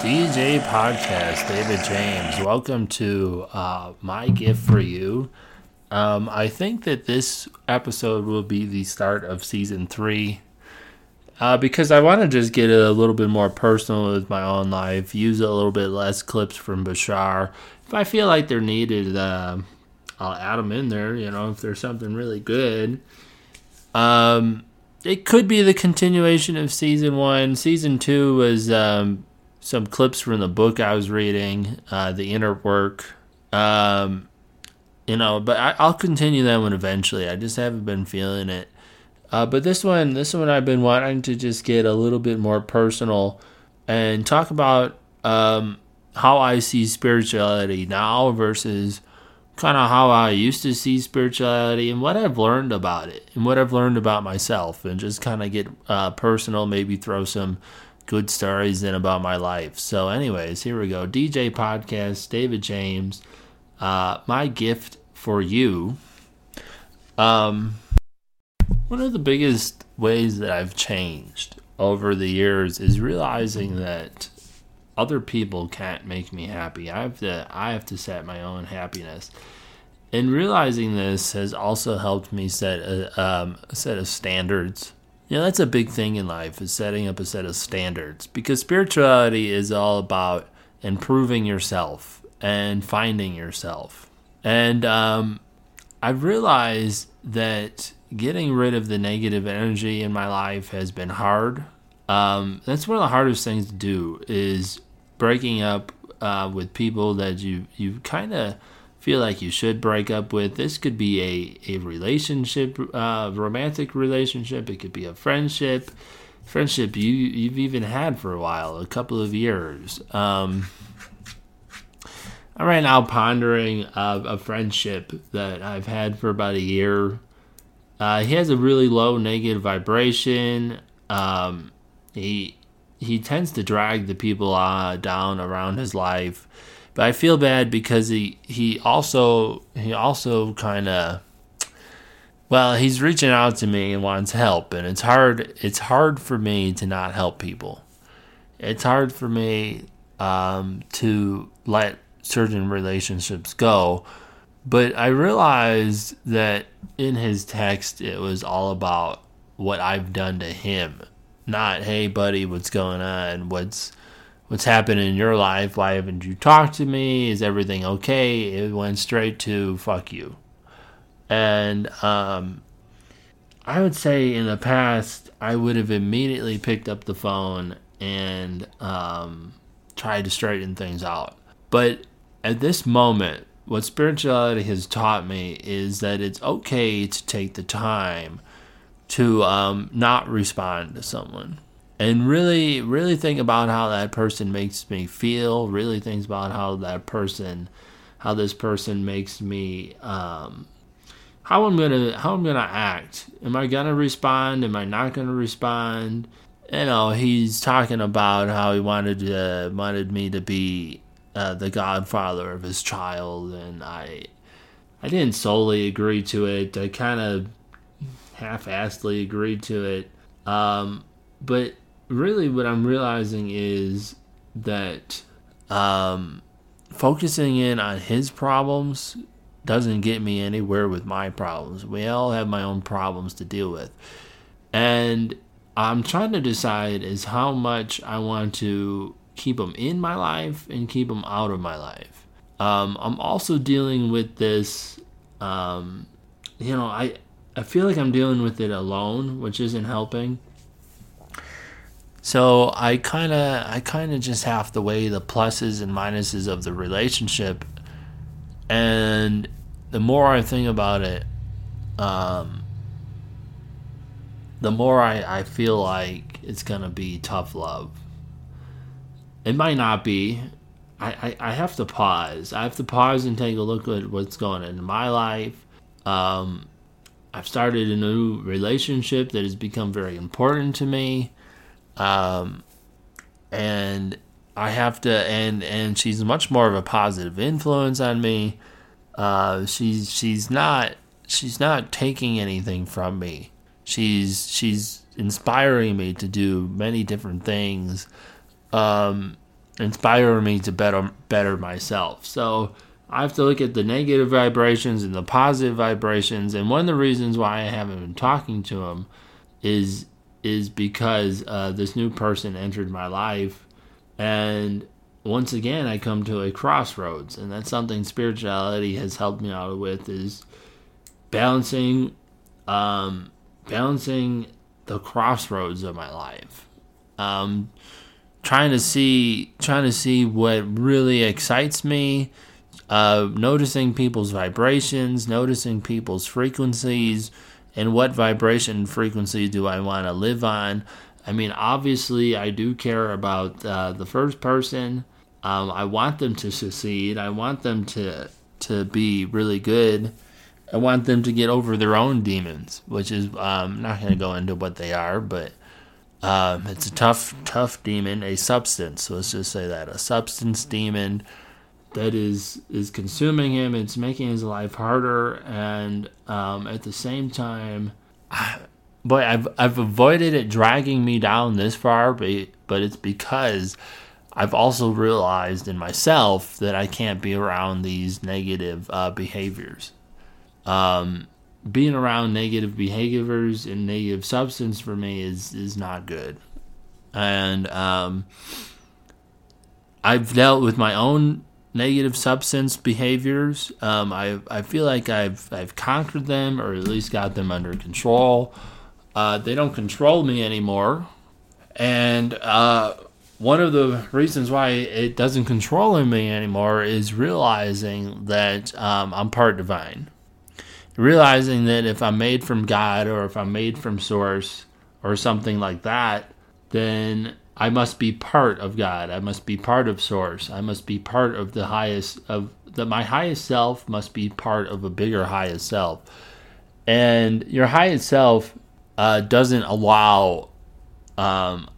DJ Podcast, David James. Welcome to uh, my gift for you. Um, I think that this episode will be the start of season three uh, because I want to just get a little bit more personal with my own life, use a little bit less clips from Bashar. If I feel like they're needed, uh, I'll add them in there. You know, if there's something really good. Um, it could be the continuation of season one. Season two was um, some clips from the book I was reading, uh, the inner work. Um, you know, but I, will continue that one eventually. I just haven't been feeling it. Uh, but this one, this one, I've been wanting to just get a little bit more personal and talk about um, how I see spirituality now versus kind of how I used to see spirituality and what I've learned about it and what I've learned about myself, and just kind of get uh, personal, maybe throw some good stories in about my life. So, anyways, here we go. DJ Podcast, David James. Uh, my gift for you. Um, one of the biggest ways that I've changed over the years is realizing that other people can't make me happy. I have to I have to set my own happiness. And realizing this has also helped me set a, um, a set of standards. You know, that's a big thing in life is setting up a set of standards because spirituality is all about improving yourself and finding yourself. And um, I've realized that getting rid of the negative energy in my life has been hard. Um, that's one of the hardest things to do is breaking up uh, with people that you you kind of feel like you should break up with. This could be a a relationship, uh, romantic relationship. It could be a friendship, friendship you you've even had for a while, a couple of years. Um, I'm right now pondering uh, a friendship that I've had for about a year. Uh, he has a really low negative vibration. Um, he he tends to drag the people uh, down around his life. But I feel bad because he he also he also kind of well, he's reaching out to me and wants help and it's hard it's hard for me to not help people. It's hard for me um, to let certain relationships go. But I realized that in his text it was all about what I've done to him not hey buddy what's going on what's what's happening in your life why haven't you talked to me? Is everything okay? It went straight to fuck you. And um, i would say in the past i would have immediately picked up the phone and um, tried to straighten things out. But at this moment what spirituality has taught me is that it's okay to take the time to um, not respond to someone and really really think about how that person makes me feel. Really think about how that person how this person makes me um, how i'm gonna how i'm gonna act. Am i gonna respond? Am i not gonna respond? You know he's talking about how he wanted to wanted me to be uh, the godfather of his child and i i didn't solely agree to it. I kind of half-assedly agreed to it. Um, but really, what I'm realizing is that um, focusing in on his problems doesn't get me anywhere with my problems. We all have my own problems to deal with, and I'm trying to decide is how much I want to keep them in my life and keep them out of my life. Um, I'm also dealing with this. Um, you know, I I feel like I'm dealing with it alone, which isn't helping. So I kind of I kind of just have to weigh the pluses and minuses of the relationship, and the more I think about it, um, the more I, I feel like it's gonna be tough love. It might not be. I, I, I have to pause. I have to pause and take a look at what's going on in my life. Um, I've started a new relationship that has become very important to me. Um, and I have to, and, and she's much more of a positive influence on me. Uh, she's, she's not, she's not taking anything from me. She's, she's inspiring me to do many different things. Um, inspire me to better better myself. So I have to look at the negative vibrations and the positive vibrations. And one of the reasons why I haven't been talking to him is is because uh, this new person entered my life, and once again I come to a crossroads, and that's something spirituality has helped me out with is balancing, um, balancing the crossroads of my life. Um, trying to see, trying to see what really excites me uh, noticing people's vibrations, noticing people's frequencies, and what vibration frequency do I want to live on. I mean, obviously, I do care about uh, the first person. Um, I want them to succeed. I want them to to be really good. I want them to get over their own demons, which is um, not going to go into what they are, but um, it's a tough, tough demon, a substance. Let's just say that a substance demon that is is consuming him. It's making his life harder, and um, at the same time, boy, I've I've avoided it dragging me down this far, but but it's because I've also realized in myself that I can't be around these negative uh, behaviors. Um, being around negative behaviors and negative substance for me is is not good, and um, I've dealt with my own negative substance behaviors. Um, I I feel like I've I've conquered them or at least got them under control. Uh, they don't control me anymore, and uh, one of the reasons why it doesn't control me anymore is realizing that um, I'm part divine. Realizing that if I'm made from God or if I'm made from Source or something like that, then I must be part of God. I must be part of Source. I must be part of the highest of that. My highest self must be part of a bigger highest self, and your highest self uh, doesn't allow. Um,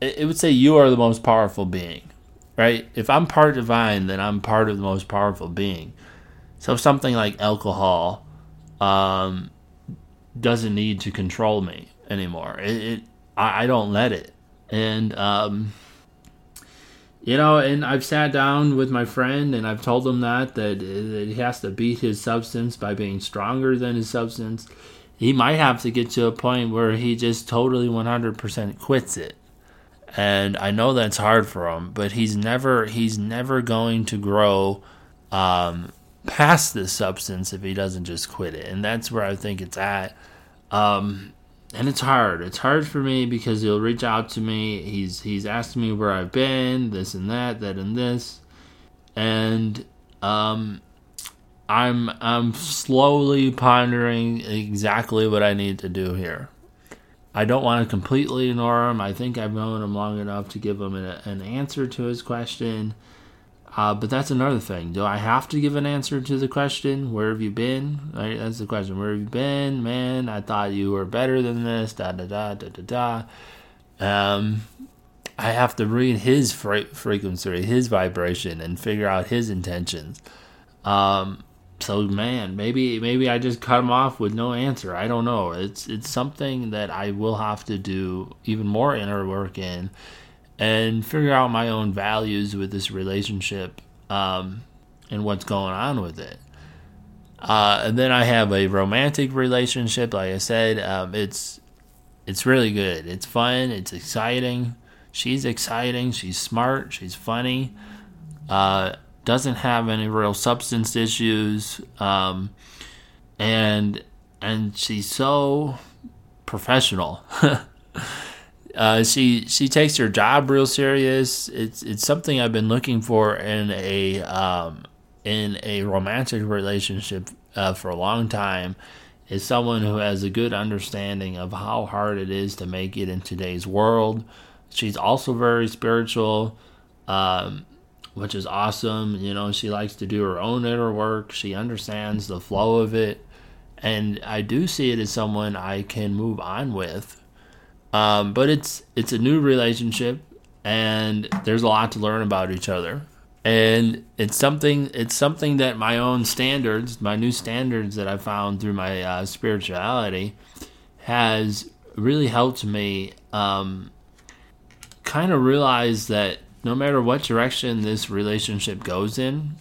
it, it would say you are the most powerful being, right? If I'm part divine, then I'm part of the most powerful being. So something like alcohol um, doesn't need to control me anymore. It, it I, I don't let it and um, you know, and I've sat down with my friend and I've told him that, that he has to beat his substance by being stronger than his substance. He might have to get to a point where he just totally 100% quits it. And I know that's hard for him, but he's never he's never going to grow um, past this substance if he doesn't just quit it. And that's where I think it's at. Um, and it's hard. It's hard for me because he'll reach out to me. He's he's asked me where I've been, this and that, that and this, and um, I'm I'm slowly pondering exactly what I need to do here. I don't want to completely ignore him. I think I've known him long enough to give him an, an answer to his question. Uh, but that's another thing. Do I have to give an answer to the question, where have you been? Right? That's the question. Where have you been? Man, I thought you were better than this. Da da da da da da. Um, I have to read his fre- frequency, his vibration, and figure out his intentions. Um, so man, maybe maybe I just cut him off with no answer. I don't know. It's it's something that I will have to do even more inner work in and figure out my own values with this relationship um, and what's going on with it. Uh, and then I have a romantic relationship. Like I said, um, it's it's really good. It's fun. It's exciting. She's exciting. She's smart. She's funny. Uh, doesn't have any real substance issues. Um, and and she's so professional. Uh, she she takes her job real serious. It's it's something I've been looking for in a um, in a romantic relationship uh, for a long time. Is someone who has a good understanding of how hard it is to make it in today's world. She's also very spiritual, um, which is awesome. You know, she likes to do her own inner work. She understands the flow of it, and I do see it as someone I can move on with um, but it's it's a new relationship, and there's a lot to learn about each other. And it's something it's something that my own standards, my new standards that I found through my uh, spirituality, has really helped me um, kind of realize that no matter what direction this relationship goes in,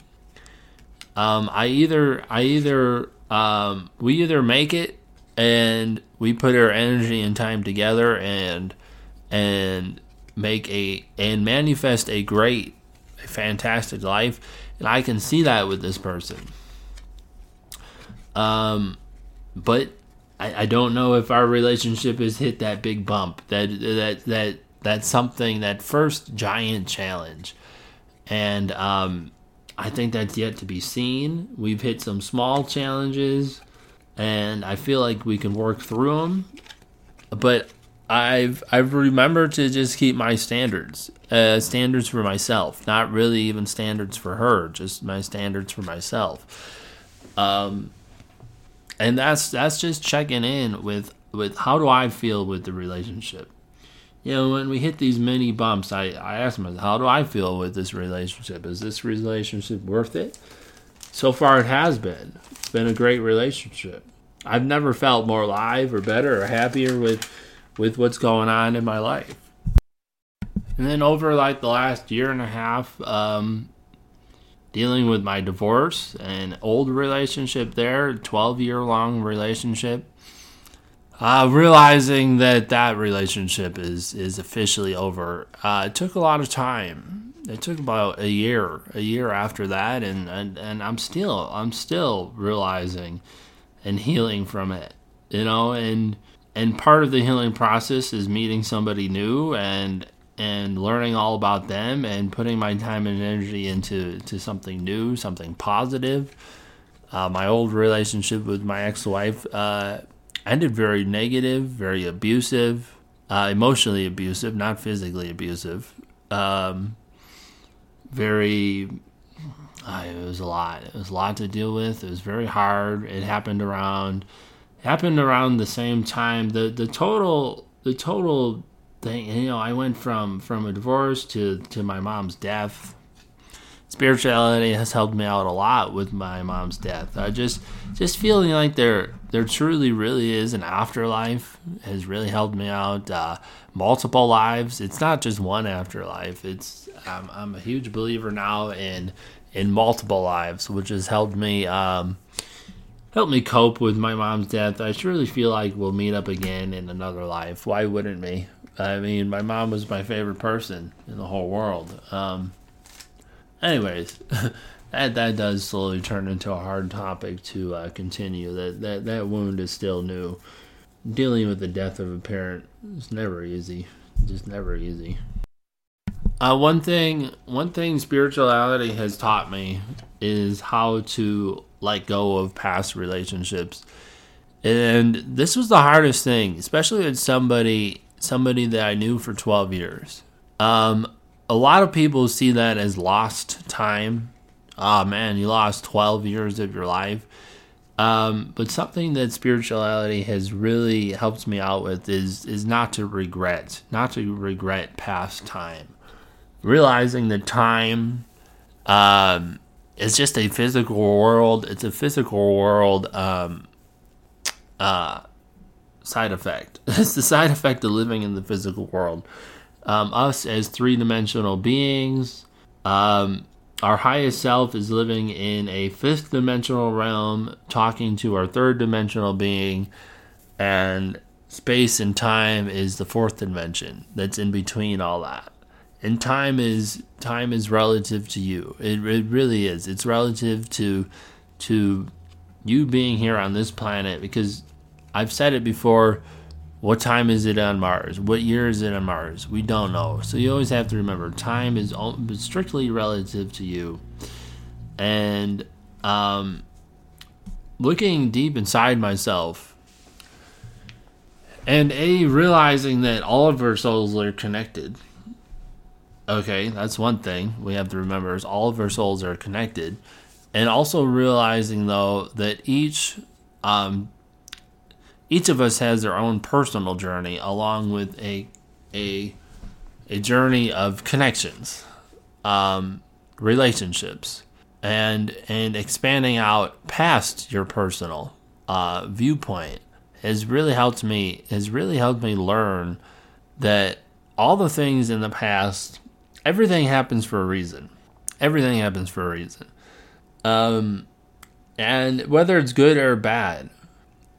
um, I either I either um, we either make it and we put our energy and time together and and make a and manifest a great, a fantastic life, and I can see that with this person. Um, but I, I don't know if our relationship has hit that big bump that that that that's something that first giant challenge, and um, I think that's yet to be seen. We've hit some small challenges, and I feel like we can work through them. But I've I've remembered to just keep my standards, uh, standards for myself, not really even standards for her, just my standards for myself. Um, and that's that's just checking in with with how do I feel with the relationship. You know, when we hit these mini bumps, I, I ask myself, how do I feel with this relationship? Is this relationship worth it? So far, it has been. It's been a great relationship. I've never felt more alive or better or happier with with what's going on in my life. And then over like the last year and a half, um, dealing with my divorce and old relationship there, 12 year long relationship. Uh, realizing that that relationship is is officially over. Uh, it took a lot of time. It took about a year, a year after that, and, and, and I'm still I'm still realizing and healing from it. You know, and and part of the healing process is meeting somebody new and and learning all about them and putting my time and energy into to something new, something positive. Uh, my old relationship with my ex-wife uh, ended very negative, very abusive, uh, emotionally abusive, not physically abusive. Um, very, uh, it was a lot. It was a lot to deal with. It was very hard. It happened around, happened around the same time. The the total the total thing. You know, I went from from a divorce to to my mom's death. Spirituality has helped me out a lot with my mom's death. I just just feeling like there there truly really is an afterlife has really helped me out. Uh, multiple lives. It's not just one afterlife. It's I'm, I'm a huge believer now in in multiple lives, which has helped me. Um, helped me cope with my mom's death. I truly feel like we'll meet up again in another life. Why wouldn't we? I mean, my mom was my favorite person in the whole world. Um, anyways, that that does slowly turn into a hard topic to uh, continue. That that that wound is still new. Dealing with the death of a parent is never easy. Just never easy. Uh, one thing, one thing spirituality has taught me is how to let go of past relationships. And this was the hardest thing, especially with somebody somebody that I knew for 12 years. Um, a lot of people see that as lost time. Oh man, you lost 12 years of your life. Um, but something that spirituality has really helped me out with is is not to regret, not to regret past time. Realizing that time um, is just a physical world. It's a physical world um, uh, side effect. it's the side effect of living in the physical world. Um, us as three dimensional beings, um, our highest self is living in a fifth dimensional realm, talking to our third dimensional being, and space and time is the fourth dimension that's in between all that. And time is time is relative to you. It, it really is. It's relative to to you being here on this planet because I've said it before. What time is it on Mars? What year is it on Mars? We don't know. So you always have to remember time is strictly relative to you. And um, looking deep inside myself and A, realizing that all of our souls are connected. Okay, that's one thing we have to remember is all of our souls are connected. And also realizing though that each um, each of us has their own personal journey along with a a a journey of connections um, relationships and and expanding out past your personal uh, viewpoint has really helped me has really helped me learn that all the things in the past everything happens for a reason. Everything happens for a reason. Um, and whether it's good or bad,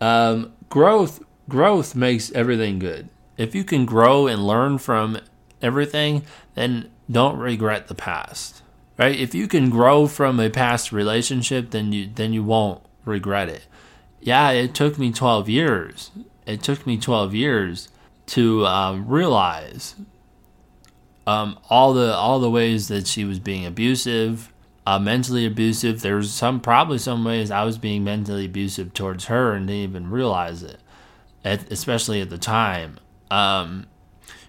um, growth growth makes everything good. If you can grow and learn from everything, then don't regret the past. Right? If you can grow from a past relationship, then you then you won't regret it. Yeah, it took me 12 years. It took me 12 years to um, realize um, all the all the ways that she was being abusive, uh, mentally abusive. There was some probably some ways I was being mentally abusive towards her and didn't even realize it, at, especially at the time. Um,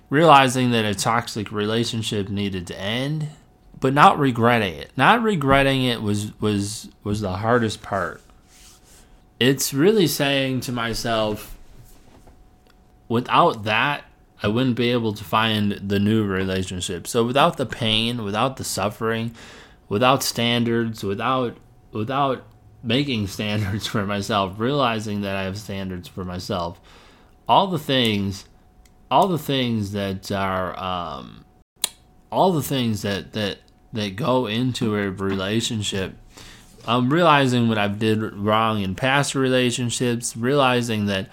realizing that a toxic relationship needed to end, but not regretting it. Not regretting it was was was the hardest part. It's really saying to myself, without that I wouldn't be able to find the new relationship. So without the pain, without the suffering, without standards, without without making standards for myself, realizing that I have standards for myself, all the things, all the things that are, um, all the things that that that go into a relationship. I'm realizing what I've did wrong in past relationships, realizing that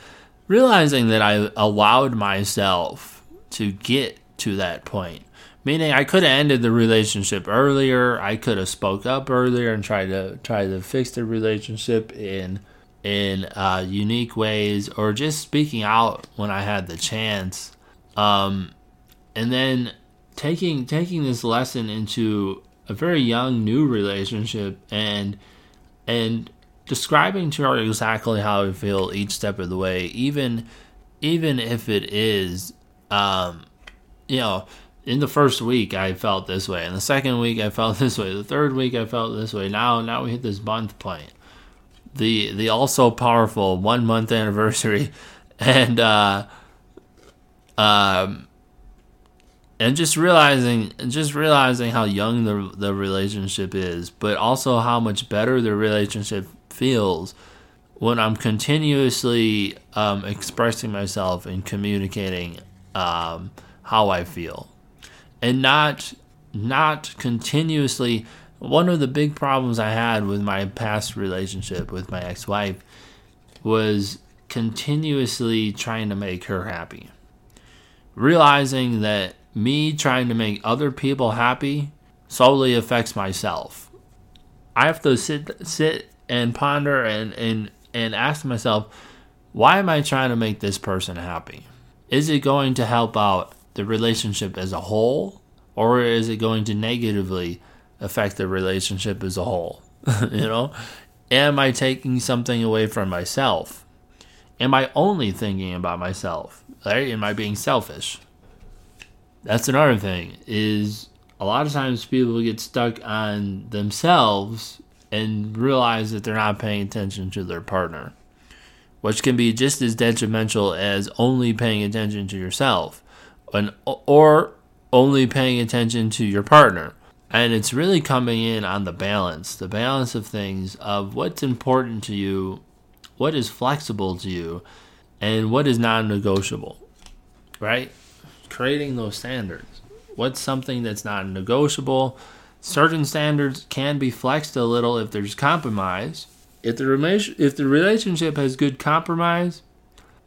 realizing that I allowed myself to get to that point. Meaning I could have ended the relationship earlier. I could have spoke up earlier and tried to try to fix the relationship in in uh, unique ways, or just speaking out when I had the chance. Um, and then taking taking this lesson into a very young new relationship and and describing to her exactly how I feel each step of the way, even even if it is, um, you know, in the first week I felt this way, in the second week I felt this way, the third week I felt this way. Now, now we hit this month point, the the also powerful one month anniversary, and uh, um, and just realizing just realizing how young the the relationship is, but also how much better the relationship feels when I'm continuously um, expressing myself and communicating um, how I feel, and not not continuously. One of the big problems I had with my past relationship with my ex-wife was continuously trying to make her happy, realizing that me trying to make other people happy solely affects myself. I have to sit sit and ponder and, and, and ask myself, why am I trying to make this person happy? Is it going to help out the relationship as a whole, or is it going to negatively affect the relationship as a whole? you know, am I taking something away from myself? Am I only thinking about myself? Right? Am I being selfish? That's another thing. Is a lot of times people get stuck on themselves and realize that they're not paying attention to their partner, which can be just as detrimental as only paying attention to yourself and, or only paying attention to your partner. And it's really coming in on the balance, the balance of things of what's important to you, what is flexible to you, and what is non negotiable, right? Creating those standards. What's something that's not negotiable? Certain standards can be flexed a little if there's compromise. If the relation if the relationship has good compromise,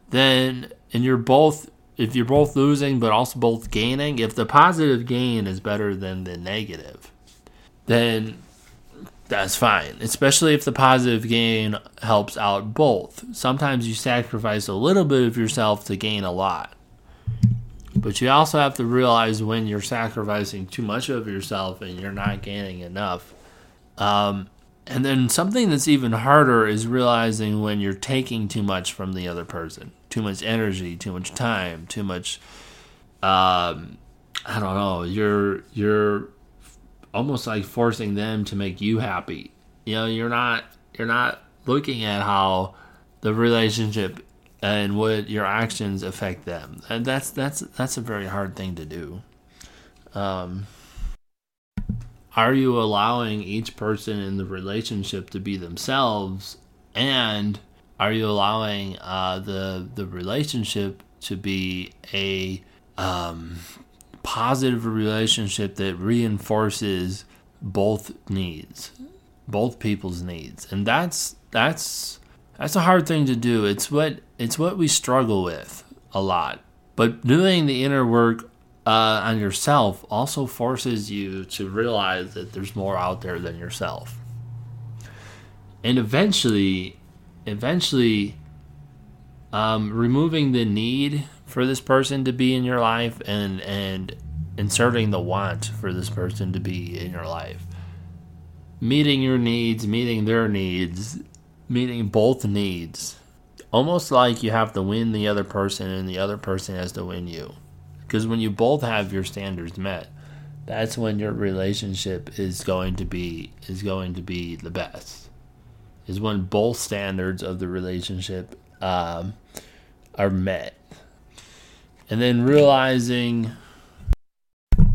then and you're both if you're both losing but also both gaining, if the positive gain is better than the negative, then that's fine. Especially if the positive gain helps out both. Sometimes you sacrifice a little bit of yourself to gain a lot. But you also have to realize when you're sacrificing too much of yourself and you're not gaining enough. Um, and then something that's even harder is realizing when you're taking too much from the other person, too much energy, too much time, too much. Um, I don't know. You're you're almost like forcing them to make you happy. You know, you're not you're not looking at how the relationship and would your actions affect them? And that's that's that's a very hard thing to do. Um, are you allowing each person in the relationship to be themselves, and are you allowing uh, the the relationship to be a um, positive relationship that reinforces both needs, both people's needs. And that's that's that's a hard thing to do. It's what it's what we struggle with a lot. But doing the inner work uh, on yourself also forces you to realize that there's more out there than yourself. And eventually, eventually, um, removing the need for this person to be in your life and and inserting the want for this person to be in your life. Meeting your needs, meeting their needs, meeting both needs. Almost like you have to win the other person and the other person has to win you. Because when you both have your standards met, that's when your relationship is going to be is going to be the best. Is when both standards of the relationship um, are met and then realizing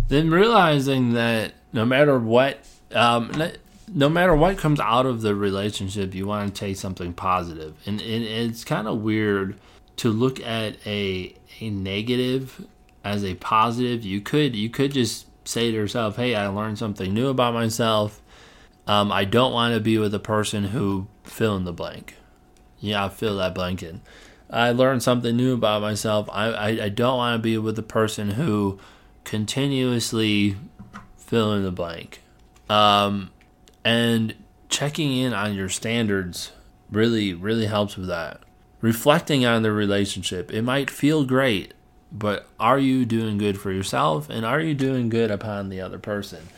then realizing that no matter what um, no matter what comes out of the relationship you want to take something positive. And, and it's kind of weird to look at a a negative as a positive. You could you could just say to yourself hey i learned something new about myself. Um, i don't want to be with a person who fill in the blank. Yeah I fill that blank in I learned something new about myself. I, I, I don't want to be with a person who continuously fill in the blank. Um, and checking in on your standards really, really helps with that. Reflecting on the relationship, it might feel great, but are you doing good for yourself and are you doing good upon the other person?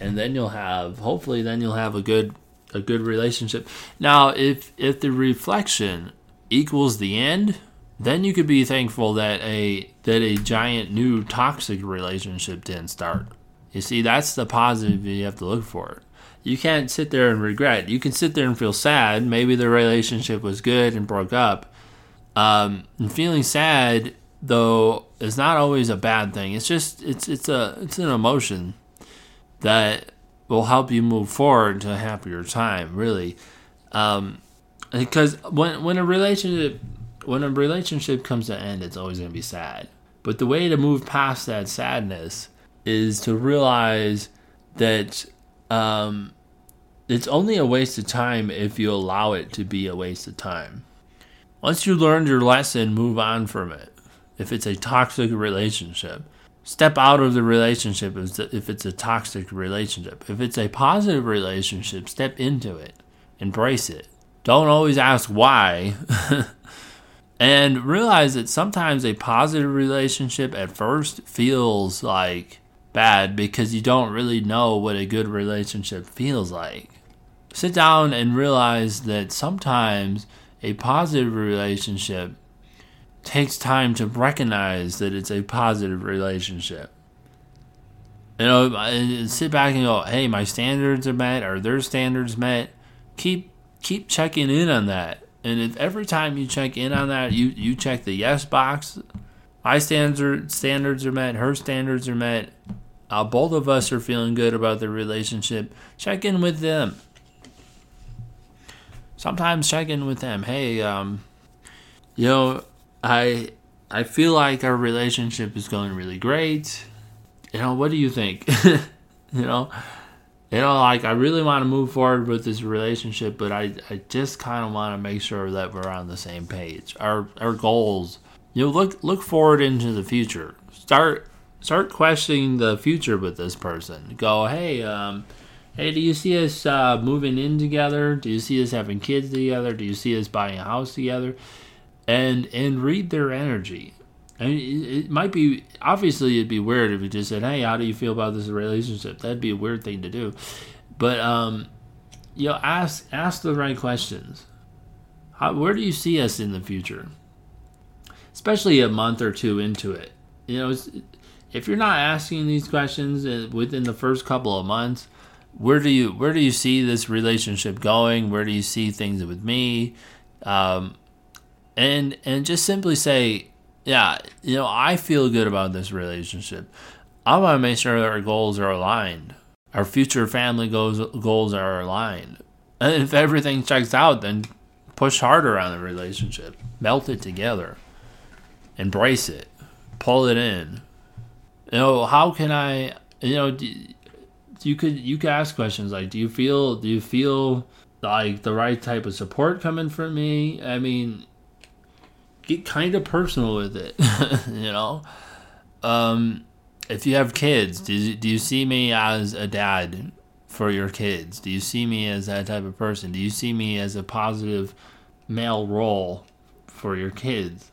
And then you'll have, hopefully, then you'll have a good a good relationship. Now, if if the reflection equals the end, then you could be thankful that a that a giant new toxic relationship didn't start. You see, that's the positive you have to look for. You can't sit there and regret. You can sit there and feel sad. Maybe the relationship was good and broke up. Um, and feeling sad, though, is not always a bad thing. It's just it's it's a it's an emotion that will help you move forward to a happier time. Really, um, because when when a relationship when a relationship comes to end, it's always going to be sad. But the way to move past that sadness is to realize that um, it's only a waste of time if you allow it to be a waste of time. Once you learned your lesson, move on from it. If it's a toxic relationship, step out of the relationship if it's a toxic relationship. If it's a positive relationship, step into it, embrace it. Don't always ask why. and realize that sometimes a positive relationship at first feels like bad because you don't really know what a good relationship feels like. Sit down and realize that sometimes a positive relationship takes time to recognize that it's a positive relationship. You know, sit back and go, hey, my standards are met, are their standards met? Keep keep checking in on that. And if every time you check in on that, you, you check the yes box, my standards standards are met, her standards are met, uh, both of us are feeling good about the relationship. Check in with them. Sometimes check in with them. Hey, um, you know, I I feel like our relationship is going really great. You know, what do you think? you know, you know, like I really want to move forward with this relationship, but I, I just kind of want to make sure that we're on the same page. Our our goals, you know, look look forward into the future. Start start questioning the future with this person. Go, hey, um, hey, do you see us uh, moving in together? Do you see us having kids together? Do you see us buying a house together? And and read their energy. I mean, it might be obviously it'd be weird if you just said, "Hey, how do you feel about this relationship?" That'd be a weird thing to do. But um, you know, ask ask the right questions. How, where do you see us in the future? Especially a month or two into it. You know, if you're not asking these questions uh, within the first couple of months, where do you where do you see this relationship going? Where do you see things with me? Um, and and just simply say, yeah, you know, I feel good about this relationship. I want to make sure that our goals are aligned. Our future family goals goals are aligned. And if everything checks out, then push harder on the relationship. Melt it together. Embrace it. Pull it in. You know, how can I? You know, do, you could you could ask questions like, do you feel do you feel like the right type of support coming from me? I mean, get kind of personal with it, you know. Um, if you have kids, do you, do you see me as a dad for your kids? Do you see me as that type of person? Do you see me as a positive male role for your kids?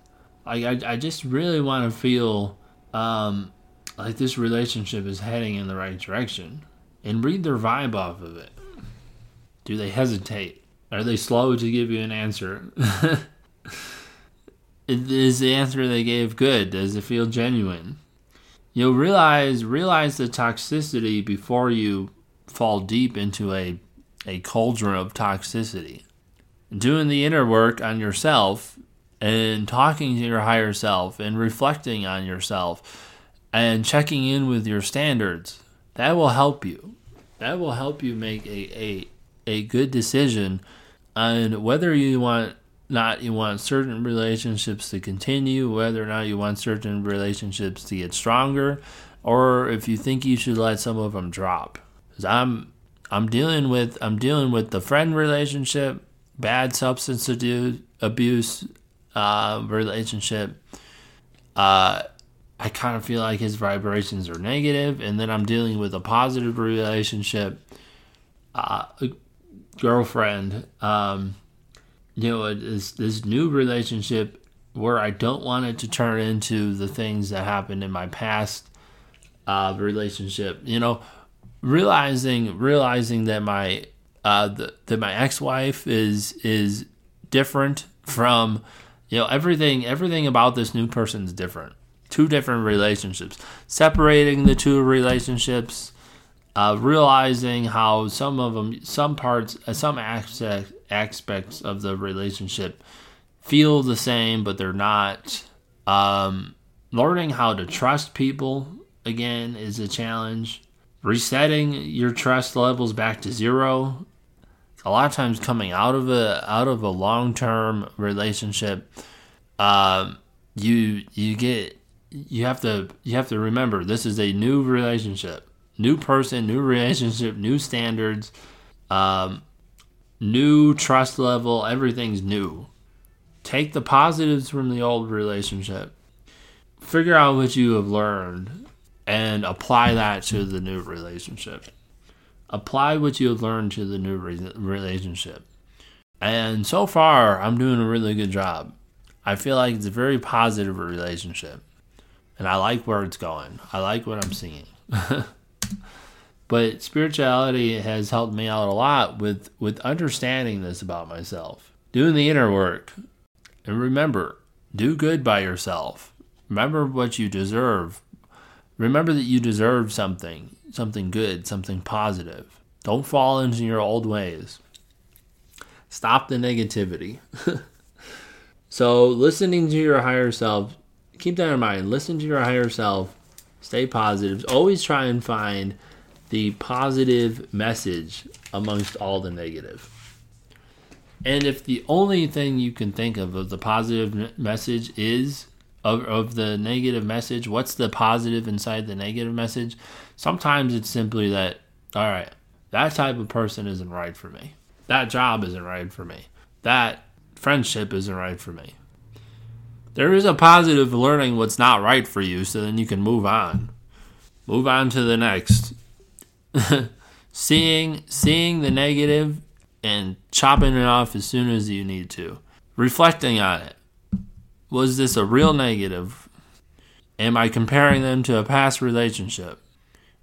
I, I just really want to feel um, like this relationship is heading in the right direction and read their vibe off of it. Do they hesitate? Are they slow to give you an answer? is the answer they gave good? Does it feel genuine? You'll realize realize the toxicity before you fall deep into a a cauldron of toxicity. Doing the inner work on yourself and talking to your higher self and reflecting on yourself and checking in with your standards that will help you. That will help you make a, a, a good decision on whether you want not you want certain relationships to continue, whether or not you want certain relationships to get stronger, or if you think you should let some of them drop. Cause I'm I'm dealing with I'm dealing with the friend relationship, bad substance abuse uh, relationship. Uh, I kind of feel like his vibrations are negative, and then I'm dealing with a positive relationship, uh, girlfriend. Um, you know, this this new relationship where I don't want it to turn into the things that happened in my past uh, relationship. You know, realizing realizing that my uh, the, that my ex wife is is different from you know everything everything about this new person is different two different relationships, separating the two relationships, uh, realizing how some of them, some parts, uh, some aspect, aspects of the relationship feel the same, but they're not. Um, learning how to trust people again is a challenge. Resetting your trust levels back to zero. A lot of times, coming out of a out of a long term relationship, um, you you get you have to you have to remember this is a new relationship, new person, new relationship, new standards, um, new trust level. Everything's new. Take the positives from the old relationship, figure out what you have learned, and apply that to the new relationship. Apply what you have learned to the new re- relationship. And so far, I'm doing a really good job. I feel like it's a very positive relationship and I like where it's going. I like what I'm seeing. but spirituality has helped me out a lot with with understanding this about myself, doing the inner work, and remember, do good by yourself. Remember what you deserve. Remember that you deserve something, something good, something positive. Don't fall into your old ways. Stop the negativity. so, listening to your higher self keep that in mind. Listen to your higher self. Stay positive. Always try and find the positive message amongst all the negative. And if the only thing you can think of of the positive message is of, of the negative message, what's the positive inside the negative message? Sometimes it's simply that, all right, that type of person isn't right for me. That job isn't right for me. That friendship isn't right for me there is a positive learning what's not right for you so then you can move on move on to the next seeing seeing the negative and chopping it off as soon as you need to reflecting on it was this a real negative? Am i comparing them to a past relationship?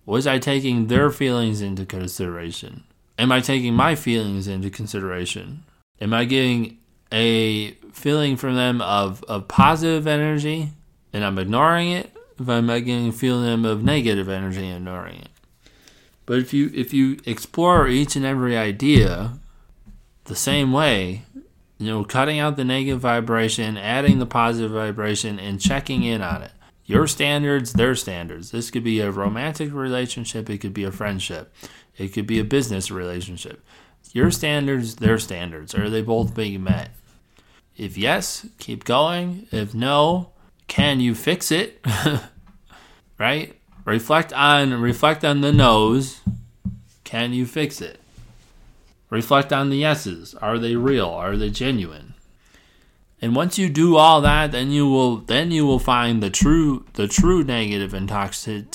Was i taking their feelings into consideration? Am i taking my feelings into consideration? Am i getting a feeling from them of, of positive energy and I'm ignoring it, if I'm getting a feeling of negative energy and ignoring it. But if you if you explore each and every idea the same way, you know, cutting out the negative vibration, adding the positive vibration, and checking in on it. Your standards, their standards. This could be a romantic relationship, it could be a friendship, it could be a business relationship. Your standards, their standards. Are they both being met? If yes, keep going. If no, can you fix it? right? Reflect on reflect on the no's. Can you fix it? Reflect on the yeses. Are they real? Are they genuine? And once you do all that, then you will then you will find the true the true negative toxic,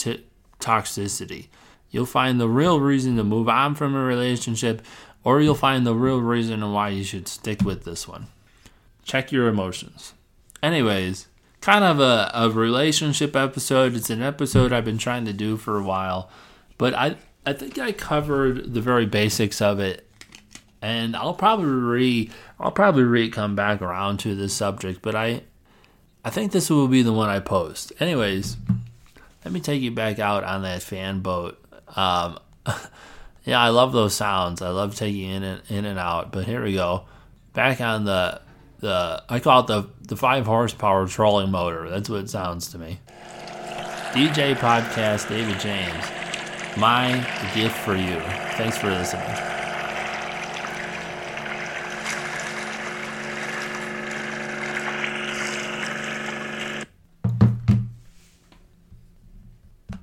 toxicity. You'll find the real reason to move on from a relationship, or you'll find the real reason why you should stick with this one. Check your emotions. Anyways, kind of a, a relationship episode. It's an episode I've been trying to do for a while, but I I think I covered the very basics of it and I'll probably re I'll probably re come back around to this subject, but I I think this will be the one I post. Anyways, let me take you back out on that fan boat. Um, yeah, I love those sounds. I love taking in and in and out. But here we go, back on the the I call it the the five horsepower trolling motor. That's what it sounds to me. DJ podcast David James, my gift for you. Thanks for listening.